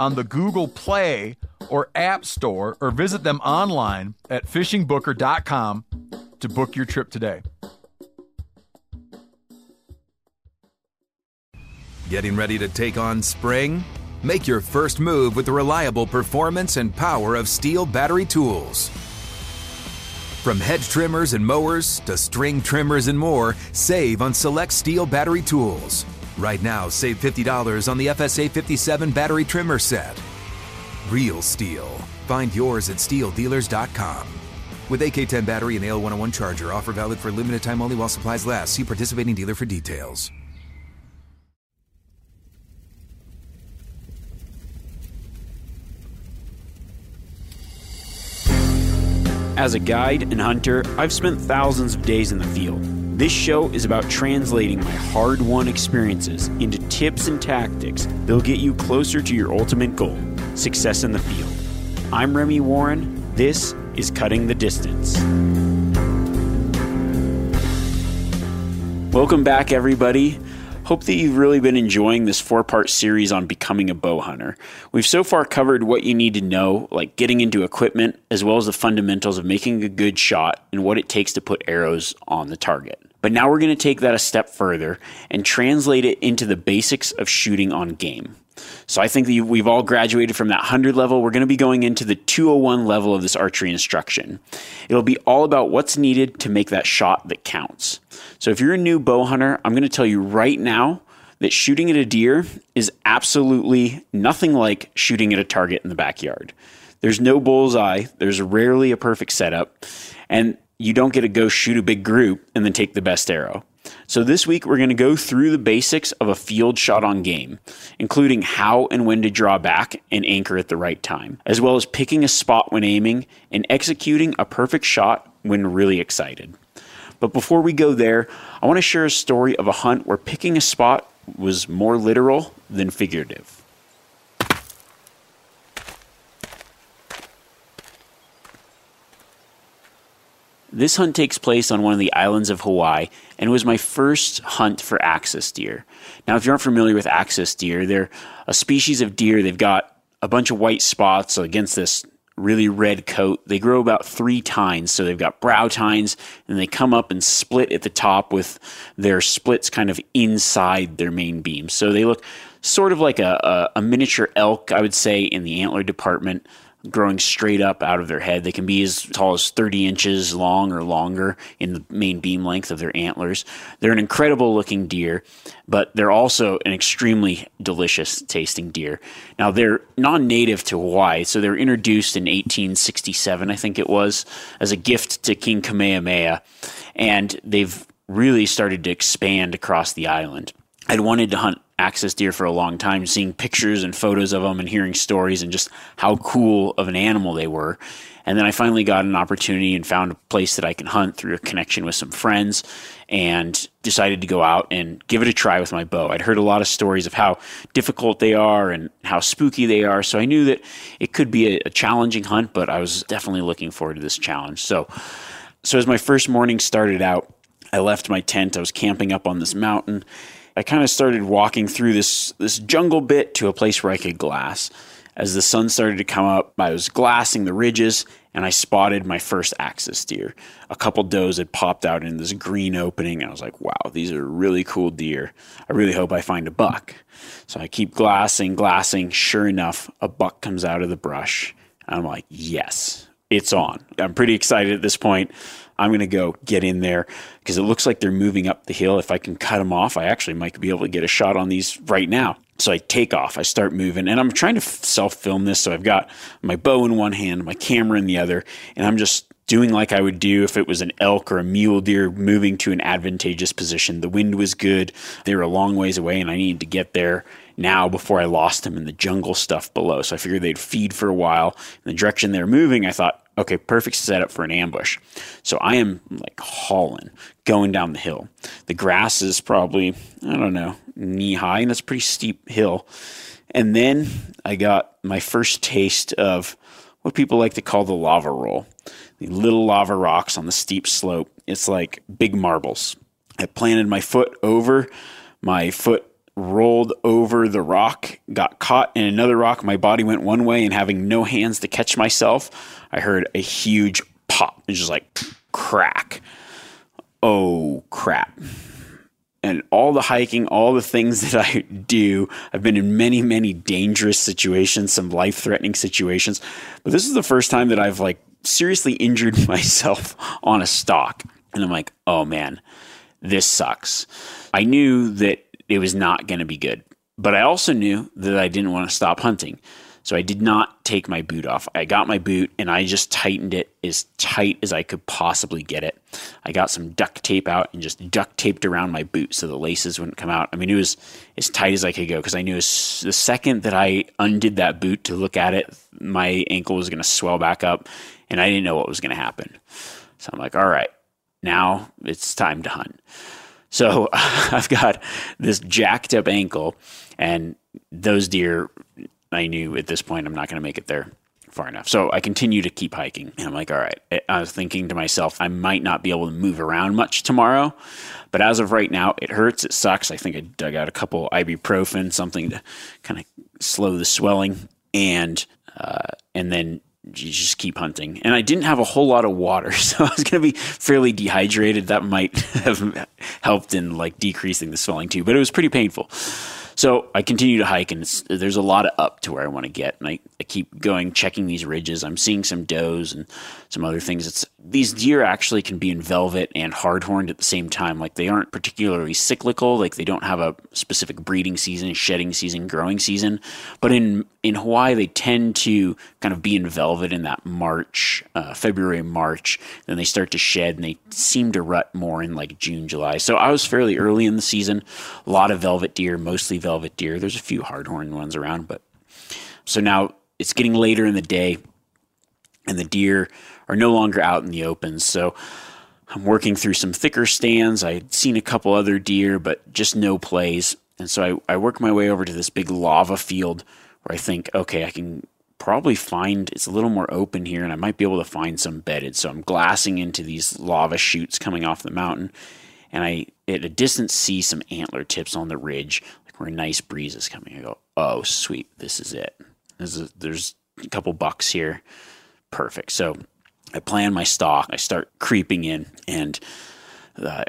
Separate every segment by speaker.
Speaker 1: on the Google Play or App Store or visit them online at fishingbooker.com to book your trip today.
Speaker 2: Getting ready to take on spring? Make your first move with the reliable performance and power of STIHL battery tools. From hedge trimmers and mowers to string trimmers and more, save on select STIHL battery tools. Right now, save $50 on the FSA 57 battery trimmer set. Real STIHL. Find yours at stihldealers.com. With AK10 battery and AL101 charger, offer valid for limited time only while supplies last. See participating dealer for details.
Speaker 3: As a guide and hunter, I've spent thousands of days in the field. This show is about translating my hard won experiences into tips and tactics that'll get you closer to your ultimate goal success in the field. I'm Remy Warren. This is Cutting the Distance. Welcome back, everybody. Hope that you've really been enjoying this four part series on becoming a bow hunter. We've so far covered what you need to know, like getting into equipment, as well as the fundamentals of making a good shot and what it takes to put arrows on the target. But now we're going to take that a step further and translate it into the basics of shooting on game. So I think that we've all graduated from that 100 level. We're going to be going into the 201 level of this archery instruction. It'll be all about what's needed to make that shot that counts. So if you're a new bow hunter, I'm going to tell you right now that shooting at a deer is absolutely nothing like shooting at a target in the backyard. There's no bullseye, there's rarely a perfect setup, and you don't get to go shoot a big group and then take the best arrow. So, this week we're going to go through the basics of a field shot on game, including how and when to draw back and anchor at the right time, as well as picking a spot when aiming and executing a perfect shot when really excited. But before we go there, I want to share a story of a hunt where picking a spot was more literal than figurative. This hunt takes place on one of the islands of Hawaii and was my first hunt for axis deer. Now, if you aren't familiar with axis deer, they're a species of deer. They've got a bunch of white spots against this really red coat. They grow about three tines. So they've got brow tines and they come up and split at the top with their splits kind of inside their main beam. So they look sort of like a, a, a miniature elk, I would say, in the antler department growing straight up out of their head. They can be as tall as 30 inches long or longer in the main beam length of their antlers. They're an incredible looking deer, but they're also an extremely delicious tasting deer. Now, they're non native to Hawaii, so they were introduced in 1867, I think it was, as a gift to King Kamehameha, and they've really started to expand across the island. I'd wanted to hunt axis deer for a long time, seeing pictures and photos of them and hearing stories and just how cool of an animal they were. And then I finally got an opportunity and found a place that I can hunt through a connection with some friends and decided to go out and give it a try with my bow. I'd heard a lot of stories of how difficult they are and how spooky they are. So I knew that it could be a, a challenging hunt, but I was definitely looking forward to this challenge. So, so as my first morning started out, I left my tent. I was camping up on this mountain I kind of started walking through this this jungle bit to a place where I could glass. As the sun started to come up, I was glassing the ridges, and I spotted my first axis deer. A couple does had popped out in this green opening, and I was like, wow, these are really cool deer. I really hope I find a buck. So I keep glassing, glassing. Sure enough, a buck comes out of the brush. I'm like, yes, it's on. I'm pretty excited at this point. I'm going to go get in there because it looks like they're moving up the hill. If I can cut them off, I actually might be able to get a shot on these right now. So I take off, I start moving, and I'm trying to self film this. So I've got my bow in one hand, my camera in the other, and I'm just doing like I would do if it was an elk or a mule deer moving to an advantageous position. The wind was good, they were a long ways away, and I needed to get there now before I lost them in the jungle stuff below. So I figured they'd feed for a while. In the direction they're moving, I thought, okay, perfect setup for an ambush. So I am like hauling, going down the hill. The grass is probably, I don't know, knee high, and it's a pretty steep hill. And then I got my first taste of what people like to call the lava roll. The little lava rocks on the steep slope. It's like big marbles. I planted my foot over, my foot rolled over the rock, got caught in another rock. My body went one way, and having no hands to catch myself, I heard a huge pop. It's just like crack. Oh, crap. And all the hiking, all the things that I do, I've been in many, many dangerous situations, some life threatening situations. But this is the first time that I've like seriously injured myself on a stalk. And I'm like, oh man, this sucks. I knew that it was not going to be good. But I also knew that I didn't want to stop hunting. So I did not take my boot off. I got my boot and I just tightened it as tight as I could possibly get it. I got some duct tape out and just duct taped around my boot so the laces wouldn't come out. I mean, it was as tight as I could go because I knew as the second that I undid that boot to look at it, my ankle was going to swell back up and I didn't know what was going to happen. So I'm like, all right, now it's time to hunt. So I've got this jacked up ankle, and those deer, I knew at this point I'm not going to make it there far enough. So I continue to keep hiking. And I'm like, all right. I was thinking to myself, I might not be able to move around much tomorrow. But as of right now, it hurts. It sucks. I think I dug out a couple ibuprofen, something to kind of slow the swelling. And, uh, and then you just keep hunting. And I didn't have a whole lot of water, so I was going to be fairly dehydrated. That might have helped in like decreasing the swelling too, but it was pretty painful. So I continue to hike, and there's a lot of up to where I want to get. And I, I keep going, checking these ridges. I'm seeing some does and some other things. It's these deer actually can be in velvet and hardhorned at the same time. Like they aren't particularly cyclical. Like they don't have a specific breeding season, shedding season, growing season. But in in Hawaii, they tend to kind of be in velvet in that March, uh, February, March. Then they start to shed, and they seem to rut more in like June, July. So I was fairly early in the season. A lot of velvet deer, mostly velvet deer. There's a few hardhorn ones around, but so now it's getting later in the day, and the deer are no longer out in the open. So I'm working through some thicker stands. I had seen a couple other deer, but just no plays. And so I, I work my way over to this big lava field where I think, okay, I can probably find it's a little more open here and I might be able to find some bedded. So I'm glassing into these lava chutes coming off the mountain and I at a distance see some antler tips on the ridge, like where a nice breeze is coming. I go, oh sweet, this is it. There's a, there's a couple bucks here. Perfect. So I plan my stalk. I start creeping in, and uh,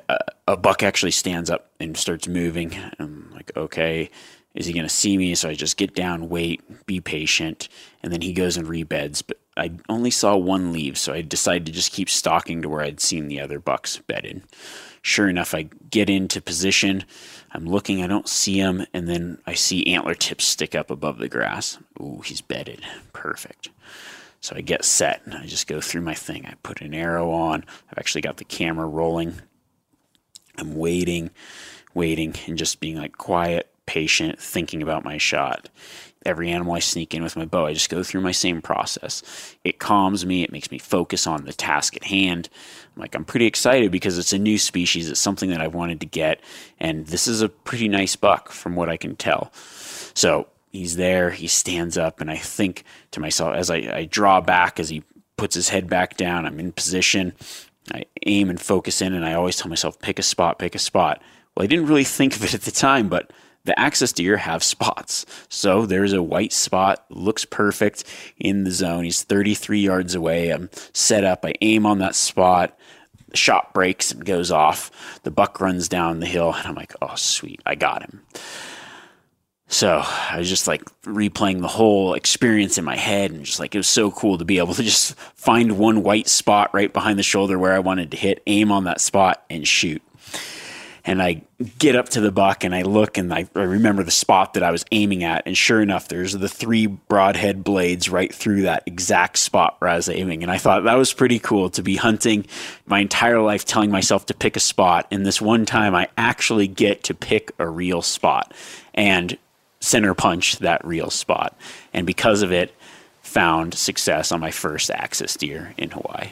Speaker 3: a buck actually stands up and starts moving. I'm like, okay, is he going to see me? So I just get down, wait, be patient, and then he goes and rebeds. But I only saw one leave, so I decided to just keep stalking to where I'd seen the other bucks bedded. Sure enough, I get into position. I'm looking, I don't see him, and then I see antler tips stick up above the grass. Ooh, he's bedded. Perfect. So I get set and I just go through my thing. I put an arrow on. I've actually got the camera rolling. I'm waiting, waiting, and just being like quiet, patient, thinking about my shot. Every animal I sneak in with my bow, I just go through my same process. It calms me, it makes me focus on the task at hand. I'm like, I'm pretty excited because it's a new species, it's something that I've wanted to get, and this is a pretty nice buck from what I can tell. So he's there, he stands up, and I think to myself as I, I draw back, as he puts his head back down, I'm in position. I aim and focus in, and I always tell myself, pick a spot, pick a spot. Well, I didn't really think of it at the time, but the axis deer have spots. So there's a white spot, looks perfect in the zone. He's 33 yards away. I'm set up. I aim on that spot. The shot breaks and goes off. The buck runs down the hill, and I'm like, oh, sweet, I got him. So I was just like replaying the whole experience in my head and just like it was so cool to be able to just find one white spot right behind the shoulder where I wanted to hit, aim on that spot and shoot. And I get up to the buck and I look and I, I remember the spot that I was aiming at. And sure enough, there's the three broadhead blades right through that exact spot where I was aiming. And I thought that was pretty cool to be hunting my entire life, telling myself to pick a spot. And this one time I actually get to pick a real spot. And center punch that real spot. And because of it, found success on my first axis deer in Hawaii.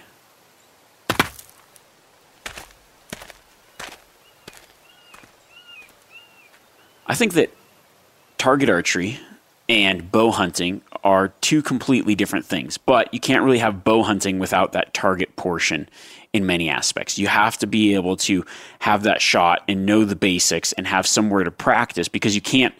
Speaker 3: I think that target archery and bow hunting are two completely different things, but you can't really have bow hunting without that target portion in many aspects. You have to be able to have that shot and know the basics and have somewhere to practice because you can't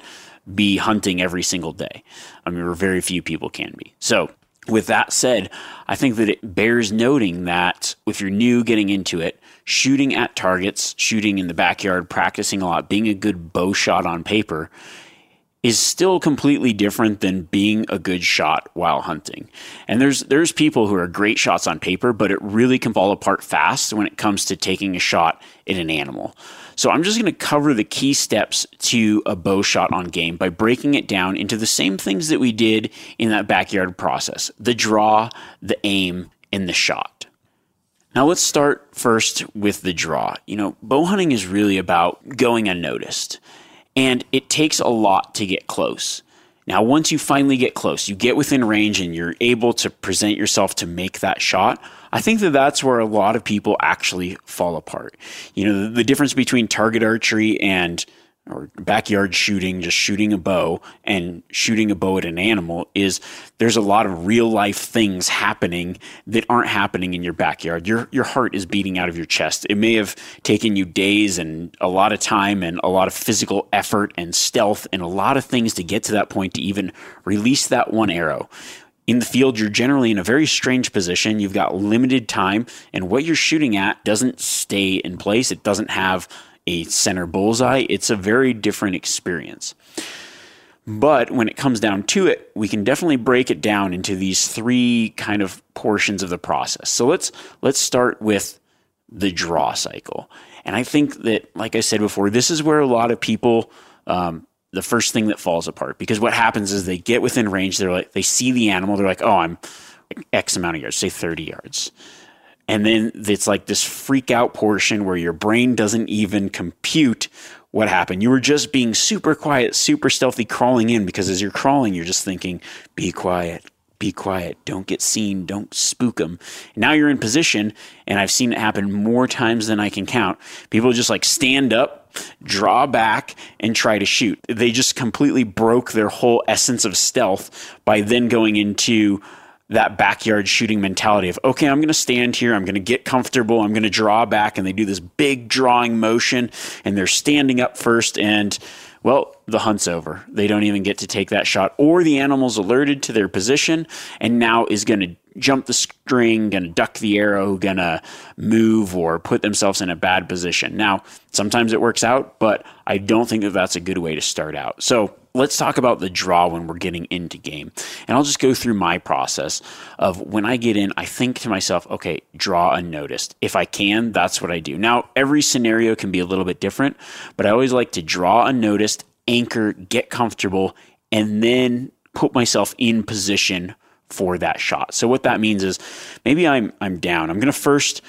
Speaker 3: be hunting every single day. I mean, very few people can be. So, with that said, I think that it bears noting that if you're new getting into it, shooting at targets, shooting in the backyard, practicing a lot, being a good bow shot on paper is still completely different than being a good shot while hunting. And there's there's people who are great shots on paper, but it really can fall apart fast when it comes to taking a shot at an animal. So I'm just going to cover the key steps to a bow shot on game by breaking it down into the same things that we did in that backyard process the draw, the aim, and the shot. Now let's start first with the draw. You know, bow hunting is really about going unnoticed, and it takes a lot to get close. Now, once you finally get close, you get within range and you're able to present yourself to make that shot. I think that that's where a lot of people actually fall apart. You know, the, the difference between target archery and or backyard shooting, just shooting a bow and shooting a bow at an animal is there's a lot of real life things happening that aren't happening in your backyard. Your your heart is beating out of your chest. It may have taken you days and a lot of time and a lot of physical effort and stealth and a lot of things to get to that point to even release that one arrow. In the field, you're generally in a very strange position. You've got limited time, and what you're shooting at doesn't stay in place. It doesn't have a center bullseye. It's a very different experience. But when it comes down to it, we can definitely break it down into these three kind of portions of the process. So let's let's start with the draw cycle. And I think that, like I said before, this is where a lot of people, um, the first thing that falls apart because what happens is they get within range. They're like, they see the animal. They're like, oh, I'm X amount of yards, say 30 yards. And then it's like this freak out portion where your brain doesn't even compute what happened. You were just being super quiet, super stealthy, crawling in because as you're crawling, you're just thinking, be quiet, be quiet, don't get seen, don't spook them. Now you're in position, and I've seen it happen more times than I can count. People just like stand up, draw back, and try to shoot. They just completely broke their whole essence of stealth by then going into that backyard shooting mentality of, okay, I'm going to stand here, I'm going to get comfortable, I'm going to draw back. And they do this big drawing motion and they're standing up first. And well, the hunt's over. They don't even get to take that shot, or the animal's alerted to their position and now is going to jump the string, going to duck the arrow, going to move or put themselves in a bad position. Now, sometimes it works out, but I don't think that that's a good way to start out. So, let's talk about the draw when we're getting into game. And I'll just go through my process of when I get in, I think to myself, okay, draw unnoticed. If I can, that's what I do. Now, every scenario can be a little bit different, but I always like to draw unnoticed, anchor, get comfortable, and then put myself in position for that shot. So what that means is maybe I'm I'm down. I'm going to first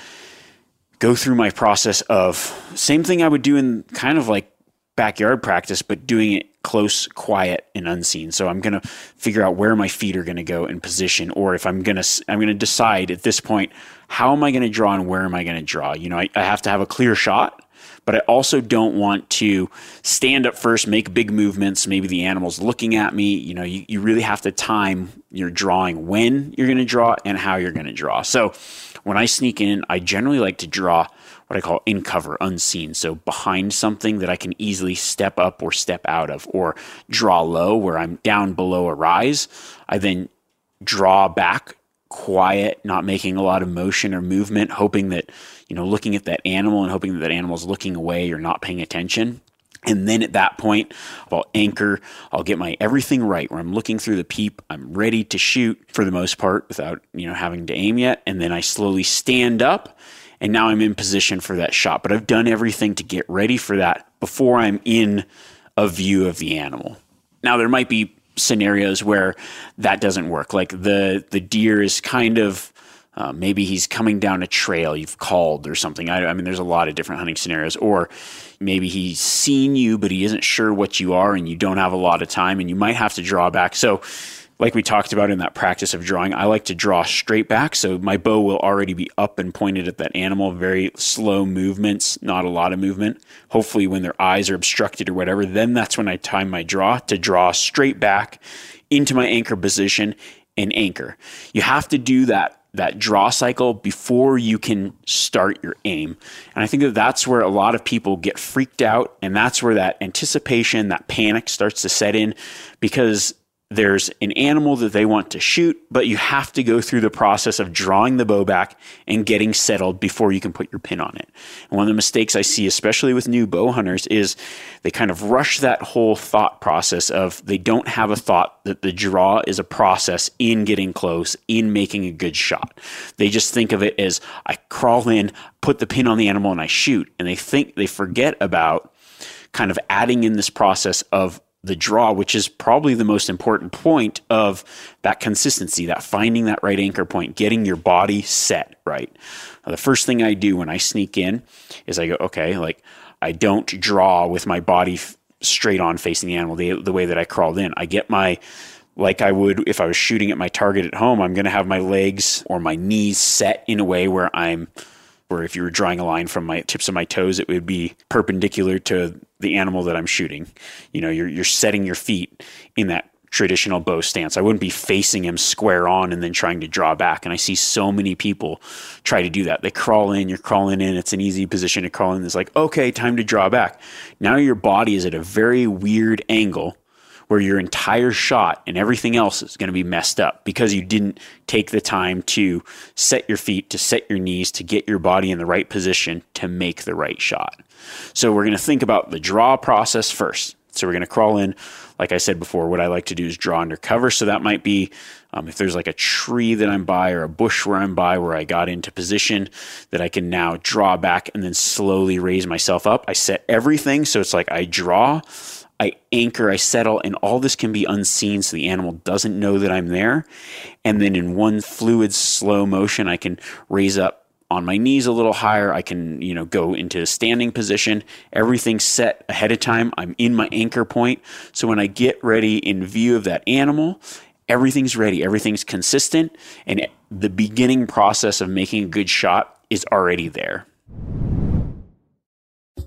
Speaker 3: go through my process of same thing I would do in kind of like backyard practice, but doing it close, quiet, and unseen. So I'm going to figure out where my feet are going to go in position, or if I'm going to, I'm going to decide at this point, how am I going to draw and where am I going to draw? You know, I, I have to have a clear shot, but I also don't want to stand up first, make big movements. Maybe the animal's looking at me. You know, you, you really have to time your drawing when you're going to draw and how you're going to draw. So when I sneak in, I generally like to draw what I call in cover, unseen. So behind something that I can easily step up or step out of, or draw low where I'm down below a rise. I then draw back quiet, not making a lot of motion or movement, hoping that, you know, looking at that animal and hoping that that animal's looking away or not paying attention. And then at that point, I'll anchor, I'll get my everything right where I'm looking through the peep. I'm ready to shoot for the most part without, you know, having to aim yet. And then I slowly stand up and now I'm in position for that shot. But I've done everything to get ready for that before I'm in a view of the animal. Now there might be scenarios where that doesn't work. Like the the deer is kind of uh, maybe he's coming down a trail you've called or something. I, I, mean, there's a lot of different hunting scenarios. Or maybe he's seen you, but he isn't sure what you are, and you don't have a lot of time, and you might have to draw back. So like we talked about in that practice of drawing, I like to draw straight back. So my bow will already be up and pointed at that animal, very slow movements, not a lot of movement. Hopefully, when their eyes are obstructed or whatever, then that's when I time my draw to draw straight back into my anchor position and anchor. You have to do that that draw cycle before you can start your aim. And I think that that's where a lot of people get freaked out and that's where that anticipation, that panic starts to set in because there's an animal that they want to shoot, but you have to go through the process of drawing the bow back and getting settled before you can put your pin on it. And one of the mistakes I see, especially with new bow hunters, is they kind of rush that whole thought process of they don't have a thought that the draw is a process in getting close, in making a good shot. They just think of it as I crawl in, put the pin on the animal, and I shoot. And they think they forget about kind of adding in this process of the draw, which is probably the most important point of that consistency, that finding that right anchor point, getting your body set right. Now, the first thing I do when I sneak in is I go, okay, like I don't draw with my body f- straight on facing the animal the, the way that I crawled in. I get my like I would if I was shooting at my target at home, I'm going to have my legs or my knees set in a way where I'm where if you were drawing a line from my tips of my toes, it would be perpendicular to the animal that I'm shooting. You know, you're you're setting your feet in that traditional bow stance. I wouldn't be facing him square on and then trying to draw back. And I see so many people try to do that. They crawl in, you're crawling in, it's an easy position to crawl in. It's like, okay, time to draw back. Now your body is at a very weird angle where your entire shot and everything else is going to be messed up because you didn't take the time to set your feet, to set your knees, to get your body in the right position to make the right shot. So we're going to think about the draw process first. So we're going to crawl in. Like I said before, what I like to do is draw under cover. So that might be um, if there's like a tree that I'm by or a bush where I'm by where I got into position that I can now draw back and then slowly raise myself up. I set everything. So it's like I draw, I anchor, I settle, and all this can be unseen so the animal doesn't know that I'm there. And then in one fluid, slow motion, I can raise up on my knees a little higher. I can, you know, go into a standing position. Everything's set ahead of time. I'm in my anchor point. So when I get ready in view of that animal, everything's ready, everything's consistent, and the beginning process of making a good shot is already there.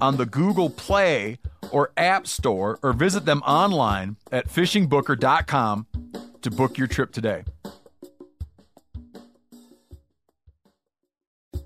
Speaker 1: on the Google Play or App Store or visit them online at fishingbooker.com to book your trip today.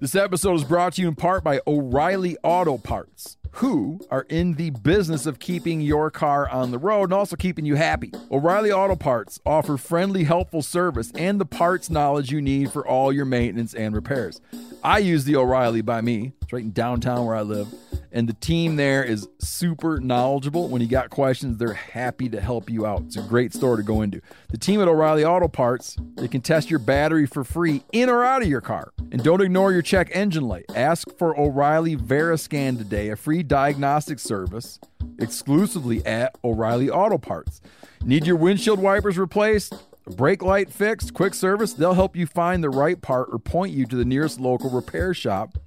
Speaker 1: This episode is brought to you in part by O'Reilly Auto Parts, who are in the business of keeping your car on the road and also keeping you happy. O'Reilly Auto Parts offer friendly, helpful service and the parts knowledge you need for all your maintenance and repairs. I use the O'Reilly by me, it's right in downtown where I live and the team there is super knowledgeable. When you got questions, they're happy to help you out. It's a great store to go into. The team at O'Reilly Auto Parts, they can test your battery for free in or out of your car. And don't ignore your check engine light. Ask for O'Reilly Veriscan today, a free diagnostic service exclusively at O'Reilly Auto Parts. Need your windshield wipers replaced? Brake light fixed, quick service, they'll help you find the right part or point you to the nearest local repair shop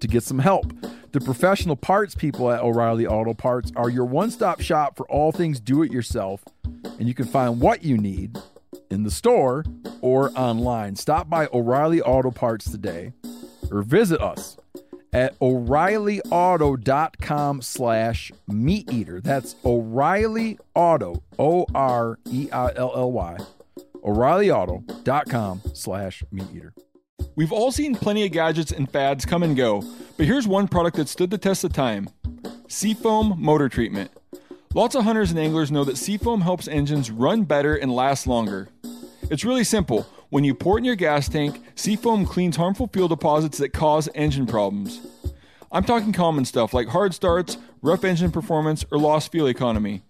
Speaker 1: to get some help. The professional parts people at O'Reilly Auto Parts are your one stop shop for all things do it yourself, and you can find what you need in the store or online. Stop by O'Reilly Auto Parts today or visit us at o'reillyauto.com slash meat eater that's o'reilly auto o-r-e-i-l-l-y o'reillyauto.com slash meat eater
Speaker 4: We've all seen plenty of gadgets and fads come and go, but here's one product that stood the test of time Seafoam Motor Treatment. Lots of hunters and anglers know that Seafoam helps engines run better and last longer. It's really simple. When you pour it in your gas tank, Seafoam cleans harmful fuel deposits that cause engine problems. I'm talking common stuff like hard starts, rough engine performance, or lost fuel economy.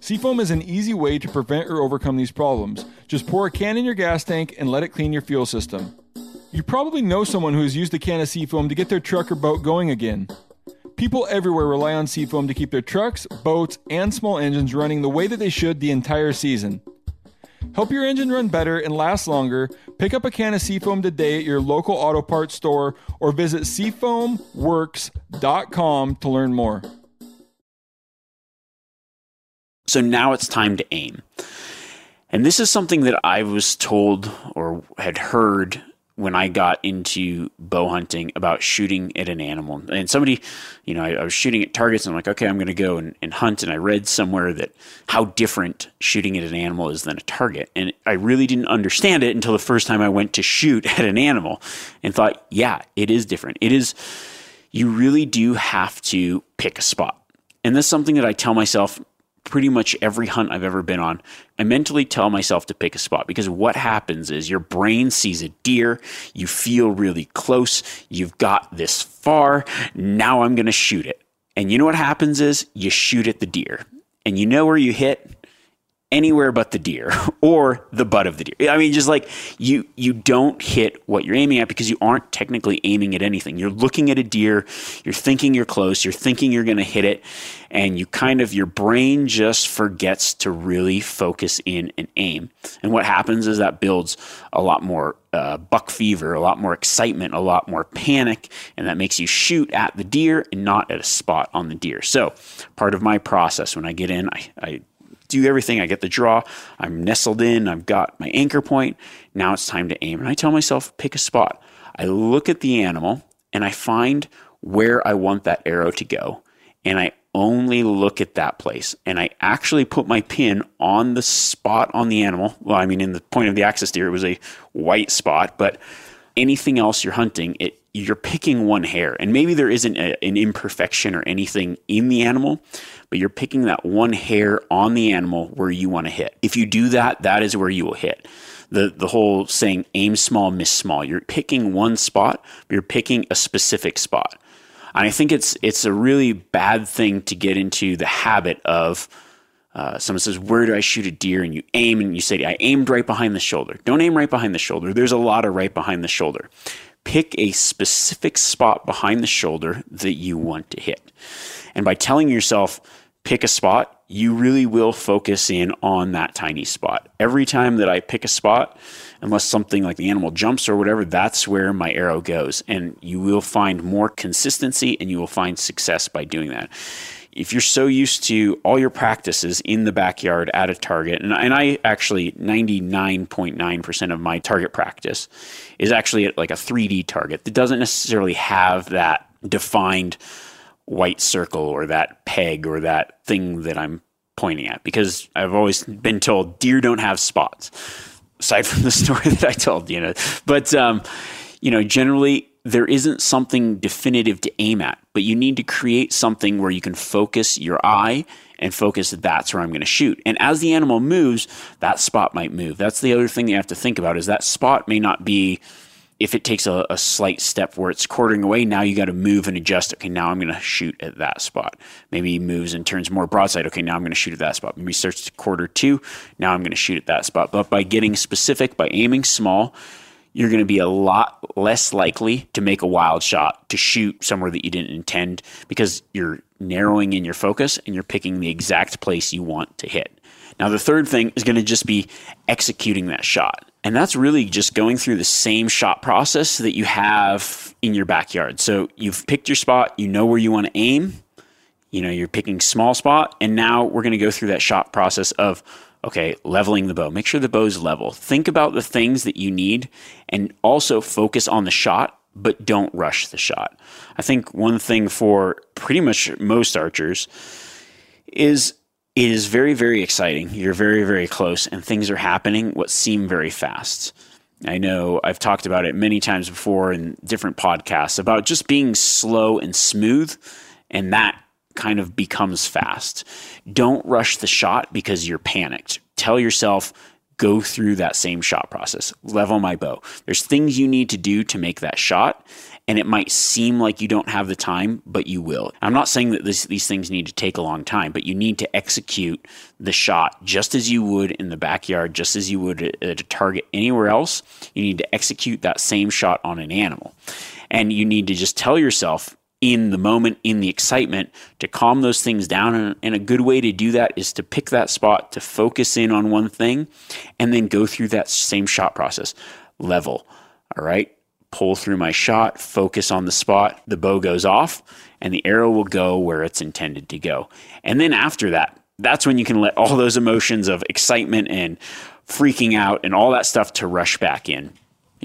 Speaker 4: Seafoam is an easy way to prevent or overcome these problems. Just pour a can in your gas tank and let it clean your fuel system. You probably know someone who has used a can of Seafoam to get their truck or boat going again. People everywhere rely on Seafoam to keep their trucks, boats, and small engines running the way that they should the entire season. Help your engine run better and last longer. Pick up a can of Seafoam today at your local auto parts store or visit seafoamworks.com to learn more.
Speaker 3: So now it's time to aim. And this is something that I was told or had heard when I got into bow hunting about shooting at an animal. And somebody, you know, I, I was shooting at targets and I'm like, okay, I'm going to go and, and, hunt. And I read somewhere that how different shooting at an animal is than a target. And I really didn't understand it until the first time I went to shoot at an animal and thought, yeah, it is different. It is, you really do have to pick a spot. And that's something that I tell myself pretty much every hunt I've ever been on, I mentally tell myself to pick a spot because what happens is your brain sees a deer, you feel really close, you've got this far, now I'm going to shoot it. And you know what happens is you shoot at the deer. And you know where you hit? Anywhere but the deer or the butt of the deer. I mean, just like you you don't hit what you're aiming at because you aren't technically aiming at anything. You're looking at a deer, you're thinking you're close, you're thinking you're going to hit it, and you kind of your brain just forgets to really focus in and aim. And what happens is that builds a lot more uh, buck fever, a lot more excitement, a lot more panic, and that makes you shoot at the deer and not at a spot on the deer. So, part of my process when I get in, I, I do everything. I get the draw. I'm nestled in. I've got my anchor point. Now it's time to aim. And I tell myself, pick a spot. I look at the animal and I find where I want that arrow to go. And I only look at that place. And I actually put my pin on the spot on the animal. Well, I mean, in the point of the axis deer, it was a white spot, but anything else you're hunting, it you're picking one hair. And maybe there isn't a, an imperfection or anything in the animal, but you're picking that one hair on the animal where you want to hit. If you do that, that is where you will hit. The, the whole saying aim small, miss small. You're picking one spot, but you're picking a specific spot. And I think it's it's a really bad thing to get into the habit of uh, someone says, Where do I shoot a deer? And you aim and you say, I aimed right behind the shoulder. Don't aim right behind the shoulder. There's a lot of right behind the shoulder. Pick a specific spot behind the shoulder that you want to hit. And by telling yourself, pick a spot, you really will focus in on that tiny spot. Every time that I pick a spot, unless something like the animal jumps or whatever, that's where my arrow goes. And you will find more consistency and you will find success by doing that. If you're so used to all your practices in the backyard at a target, and, and I actually 99.9% of my target practice is actually at like a 3D target that doesn't necessarily have that defined white circle or that peg or that thing that I'm pointing at because I've always been told deer don't have spots aside from the story that I told you know. But um, you know generally there isn't something definitive to aim at but you need to create something where you can focus your eye and focus that's where I'm going to shoot and as the animal moves that spot might move that's the other thing you have to think about is that spot may not be if it takes a, a, slight step where it's quartering away, now you got to move and adjust. Okay, now I'm going to shoot at that spot. Maybe he moves and turns more broadside. Okay, now I'm going to shoot at that spot. Maybe starts to quarter to. Now I'm going to shoot at that spot. But by getting specific, by aiming small, you're going to be a lot less likely to make a wild shot to shoot somewhere that you didn't intend because you're narrowing in your focus and you're picking the exact place you want to hit. Now, the third thing is going to just be executing that shot. And that's really just going through the same shot process that you have in your backyard. So you've picked your spot, you know where you want to aim, you know, you're picking small spot, and now we're going to go through that shot process of okay, leveling the bow. Make sure the bow's level. Think about the things that you need and also focus on the shot, but don't rush the shot. I think one thing for pretty much most archers is it is very, very exciting. You're very, very close, and things are happening what seem very fast. I know I've talked about it many times before in different podcasts about just being slow and smooth, and that kind of becomes fast. Don't rush the shot because you're panicked. Tell yourself, go through that same shot process. Level my bow. There's things you need to do to make that shot, and it might seem like you don't have the time, but you will. I'm not saying that this, these things need to take a long time, but you need to execute the shot just as you would in the backyard, just as you would at a target anywhere else. You need to execute that same shot on an animal. And you need to just tell yourself, in the moment, in the excitement, to calm those things down. And, and, a good way to do that is to pick that spot, to focus in on one thing, and then go through that same shot process. Level. All right pull through my shot, focus on the spot, the bow goes off, and the arrow will go where it's intended to go. And then after that, that's when you can let all those emotions of excitement and freaking out and all that stuff to rush back in.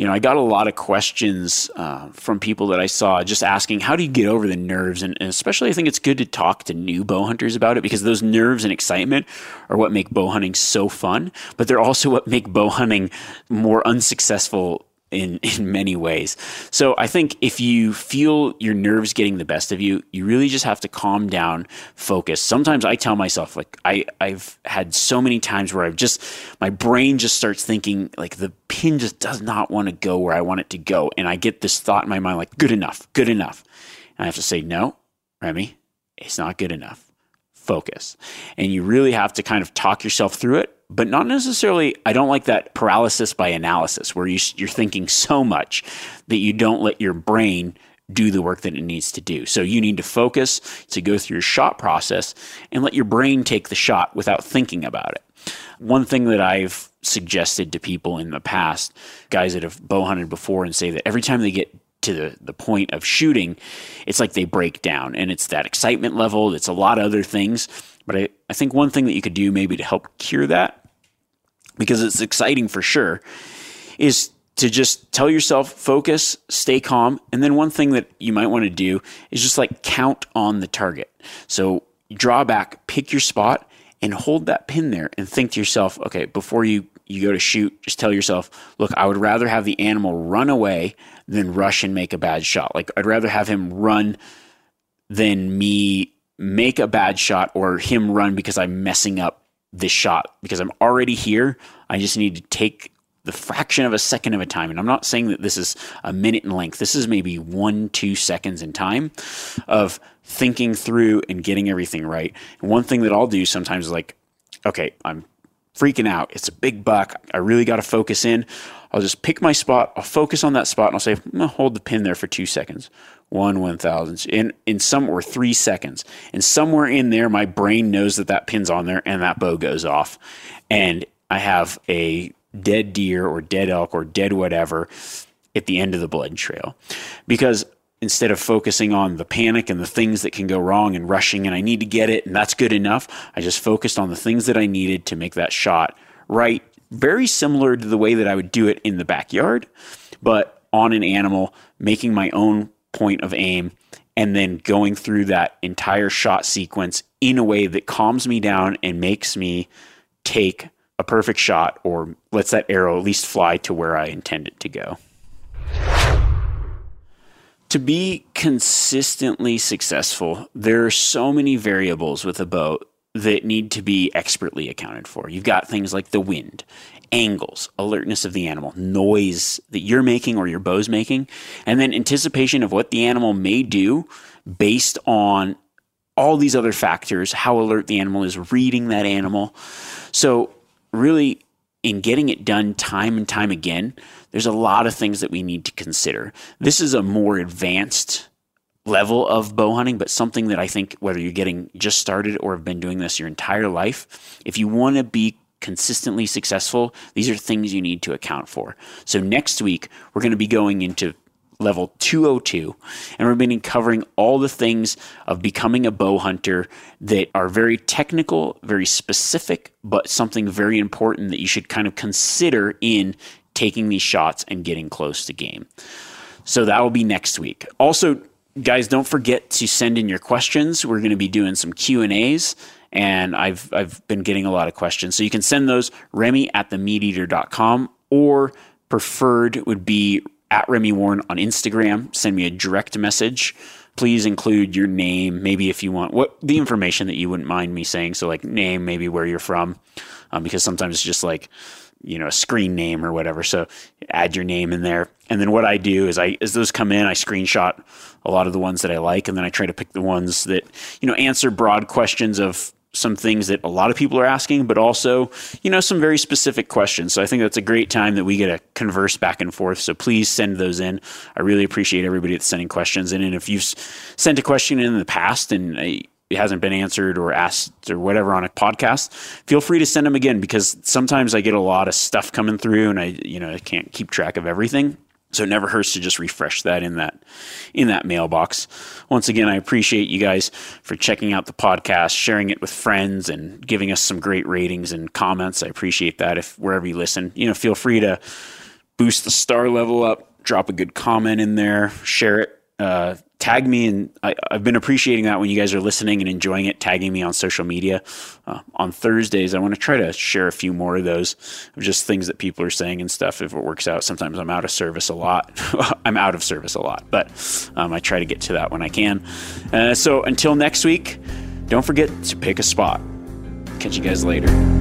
Speaker 3: You know, I got a lot of questions uh, from people that I saw just asking, how do you get over the nerves? And, and, especially, I think it's good to talk to new bow hunters about it because those nerves and excitement are what make bow hunting so fun, but they're also what make bow hunting more unsuccessful in in many ways. So I think if you feel your nerves getting the best of you, you really just have to calm down, focus. Sometimes I tell myself like I I've had so many times where I've just my brain just starts thinking like the pin just does not want to go where I want it to go and I get this thought in my mind like good enough, good enough. And I have to say no, Remy, it's not good enough. Focus. And you really have to kind of talk yourself through it but not necessarily. I don't like that paralysis by analysis where you, you're thinking so much that you don't let your brain do the work that it needs to do. So you need to focus to go through your shot process and let your brain take the shot without thinking about it. One thing that I've suggested to people in the past, guys that have bow hunted before and say that every time they get to the, the point of shooting, it's like they break down and it's that excitement level. It's a lot of other things. But I, I think one thing that you could do maybe to help cure that because it's exciting for sure, is to just tell yourself, focus, stay calm. And then one thing that you might want to do is just like count on the target. So draw back, pick your spot, and hold that pin there and think to yourself, okay, before you, you go to shoot, just tell yourself, look, I would rather have the animal run away than rush and make a bad shot. Like I'd rather have him run than me make a bad shot or him run because I'm messing up this shot because I'm already here. I just need to take the fraction of a second of a time. And I'm not saying that this is a minute in length. This is maybe one, two seconds in time of thinking through and getting everything right. And one thing that I'll do sometimes is like, okay, I'm freaking out. It's a big buck. I really got to focus in. I'll just pick my spot. I'll focus on that spot and I'll say, I'm to hold the pin there for two seconds one one thousandth in in some or three seconds and somewhere in there my brain knows that that pin's on there and that bow goes off and i have a dead deer or dead elk or dead whatever at the end of the blood trail. Because instead of focusing on the panic and the things that can go wrong and rushing and i need to get it and that's good enough i just focused on the things that i needed to make that shot right. Very similar to the way that i would do it in the backyard but on an animal making my own point of aim and then going through that entire shot sequence in a way that calms me down and makes me take a perfect shot or lets that arrow at least fly to where I intend it to go. To be consistently successful, there are so many variables with a bow that need to be expertly accounted for. You've got things like the wind angles, alertness of the animal, noise that you're making or your bow's making, and then anticipation of what the animal may do based on all these other factors, how alert the animal is, reading that animal. So, really, in getting it done time and time again, there's a lot of things that we need to consider. This is a more advanced level of bow hunting, but something that I think whether you're getting just started or have been doing this your entire life, if you want to be consistently successful, these are things you need to account for. So next week, we're going to be going into level 202 and we're going to be covering all the things of becoming a bow hunter that are very technical, very specific, but something very important that you should kind of consider in taking these shots and getting close to game. So that will be next week. Also, guys, don't forget to send in your questions. We're going to be doing some Q&As and I've I've been getting a lot of questions. So you can send those Remy at the themeateater.com or preferred would be at Remy Warren on Instagram. Send me a direct message. Please include your name, maybe if you want what the information that you wouldn't mind me saying. So like name, maybe where you're from, um, because sometimes it's just like you know a screen name or whatever. So add your name in there, and then what I do is I as those come in, I screenshot a lot of the ones that I like, and then I try to pick the ones that you know answer broad questions of some things that a lot of people are asking, but also, you know, some very specific questions. So I think that's a great time that we get to converse back and forth. So please send those in. I really appreciate everybody that's sending questions in. And if you've sent a question in the past and uh, it hasn't been answered or asked or whatever on a podcast, feel free to send them again because sometimes I get a lot of stuff coming through and I, you know, I can't keep track of everything. So it never hurts to just refresh that in that in that mailbox. Once again, I appreciate you guys for checking out the podcast, sharing it with friends, and giving us some great ratings and comments. I appreciate that. If wherever you listen, you know, feel free to boost the star level up, drop a good comment in there, share it. Uh, tag me and I, have been appreciating that when you guys are listening and enjoying it tagging me on social media. Uh, on thursdays i want to try to share a few more of those of just things that people are saying and stuff. If it works out sometimes i'm out of service a lot. I'm out of service a lot but um, i try to get to that when i can. Uh, so until next week don't forget to pick a spot. Catch you guys later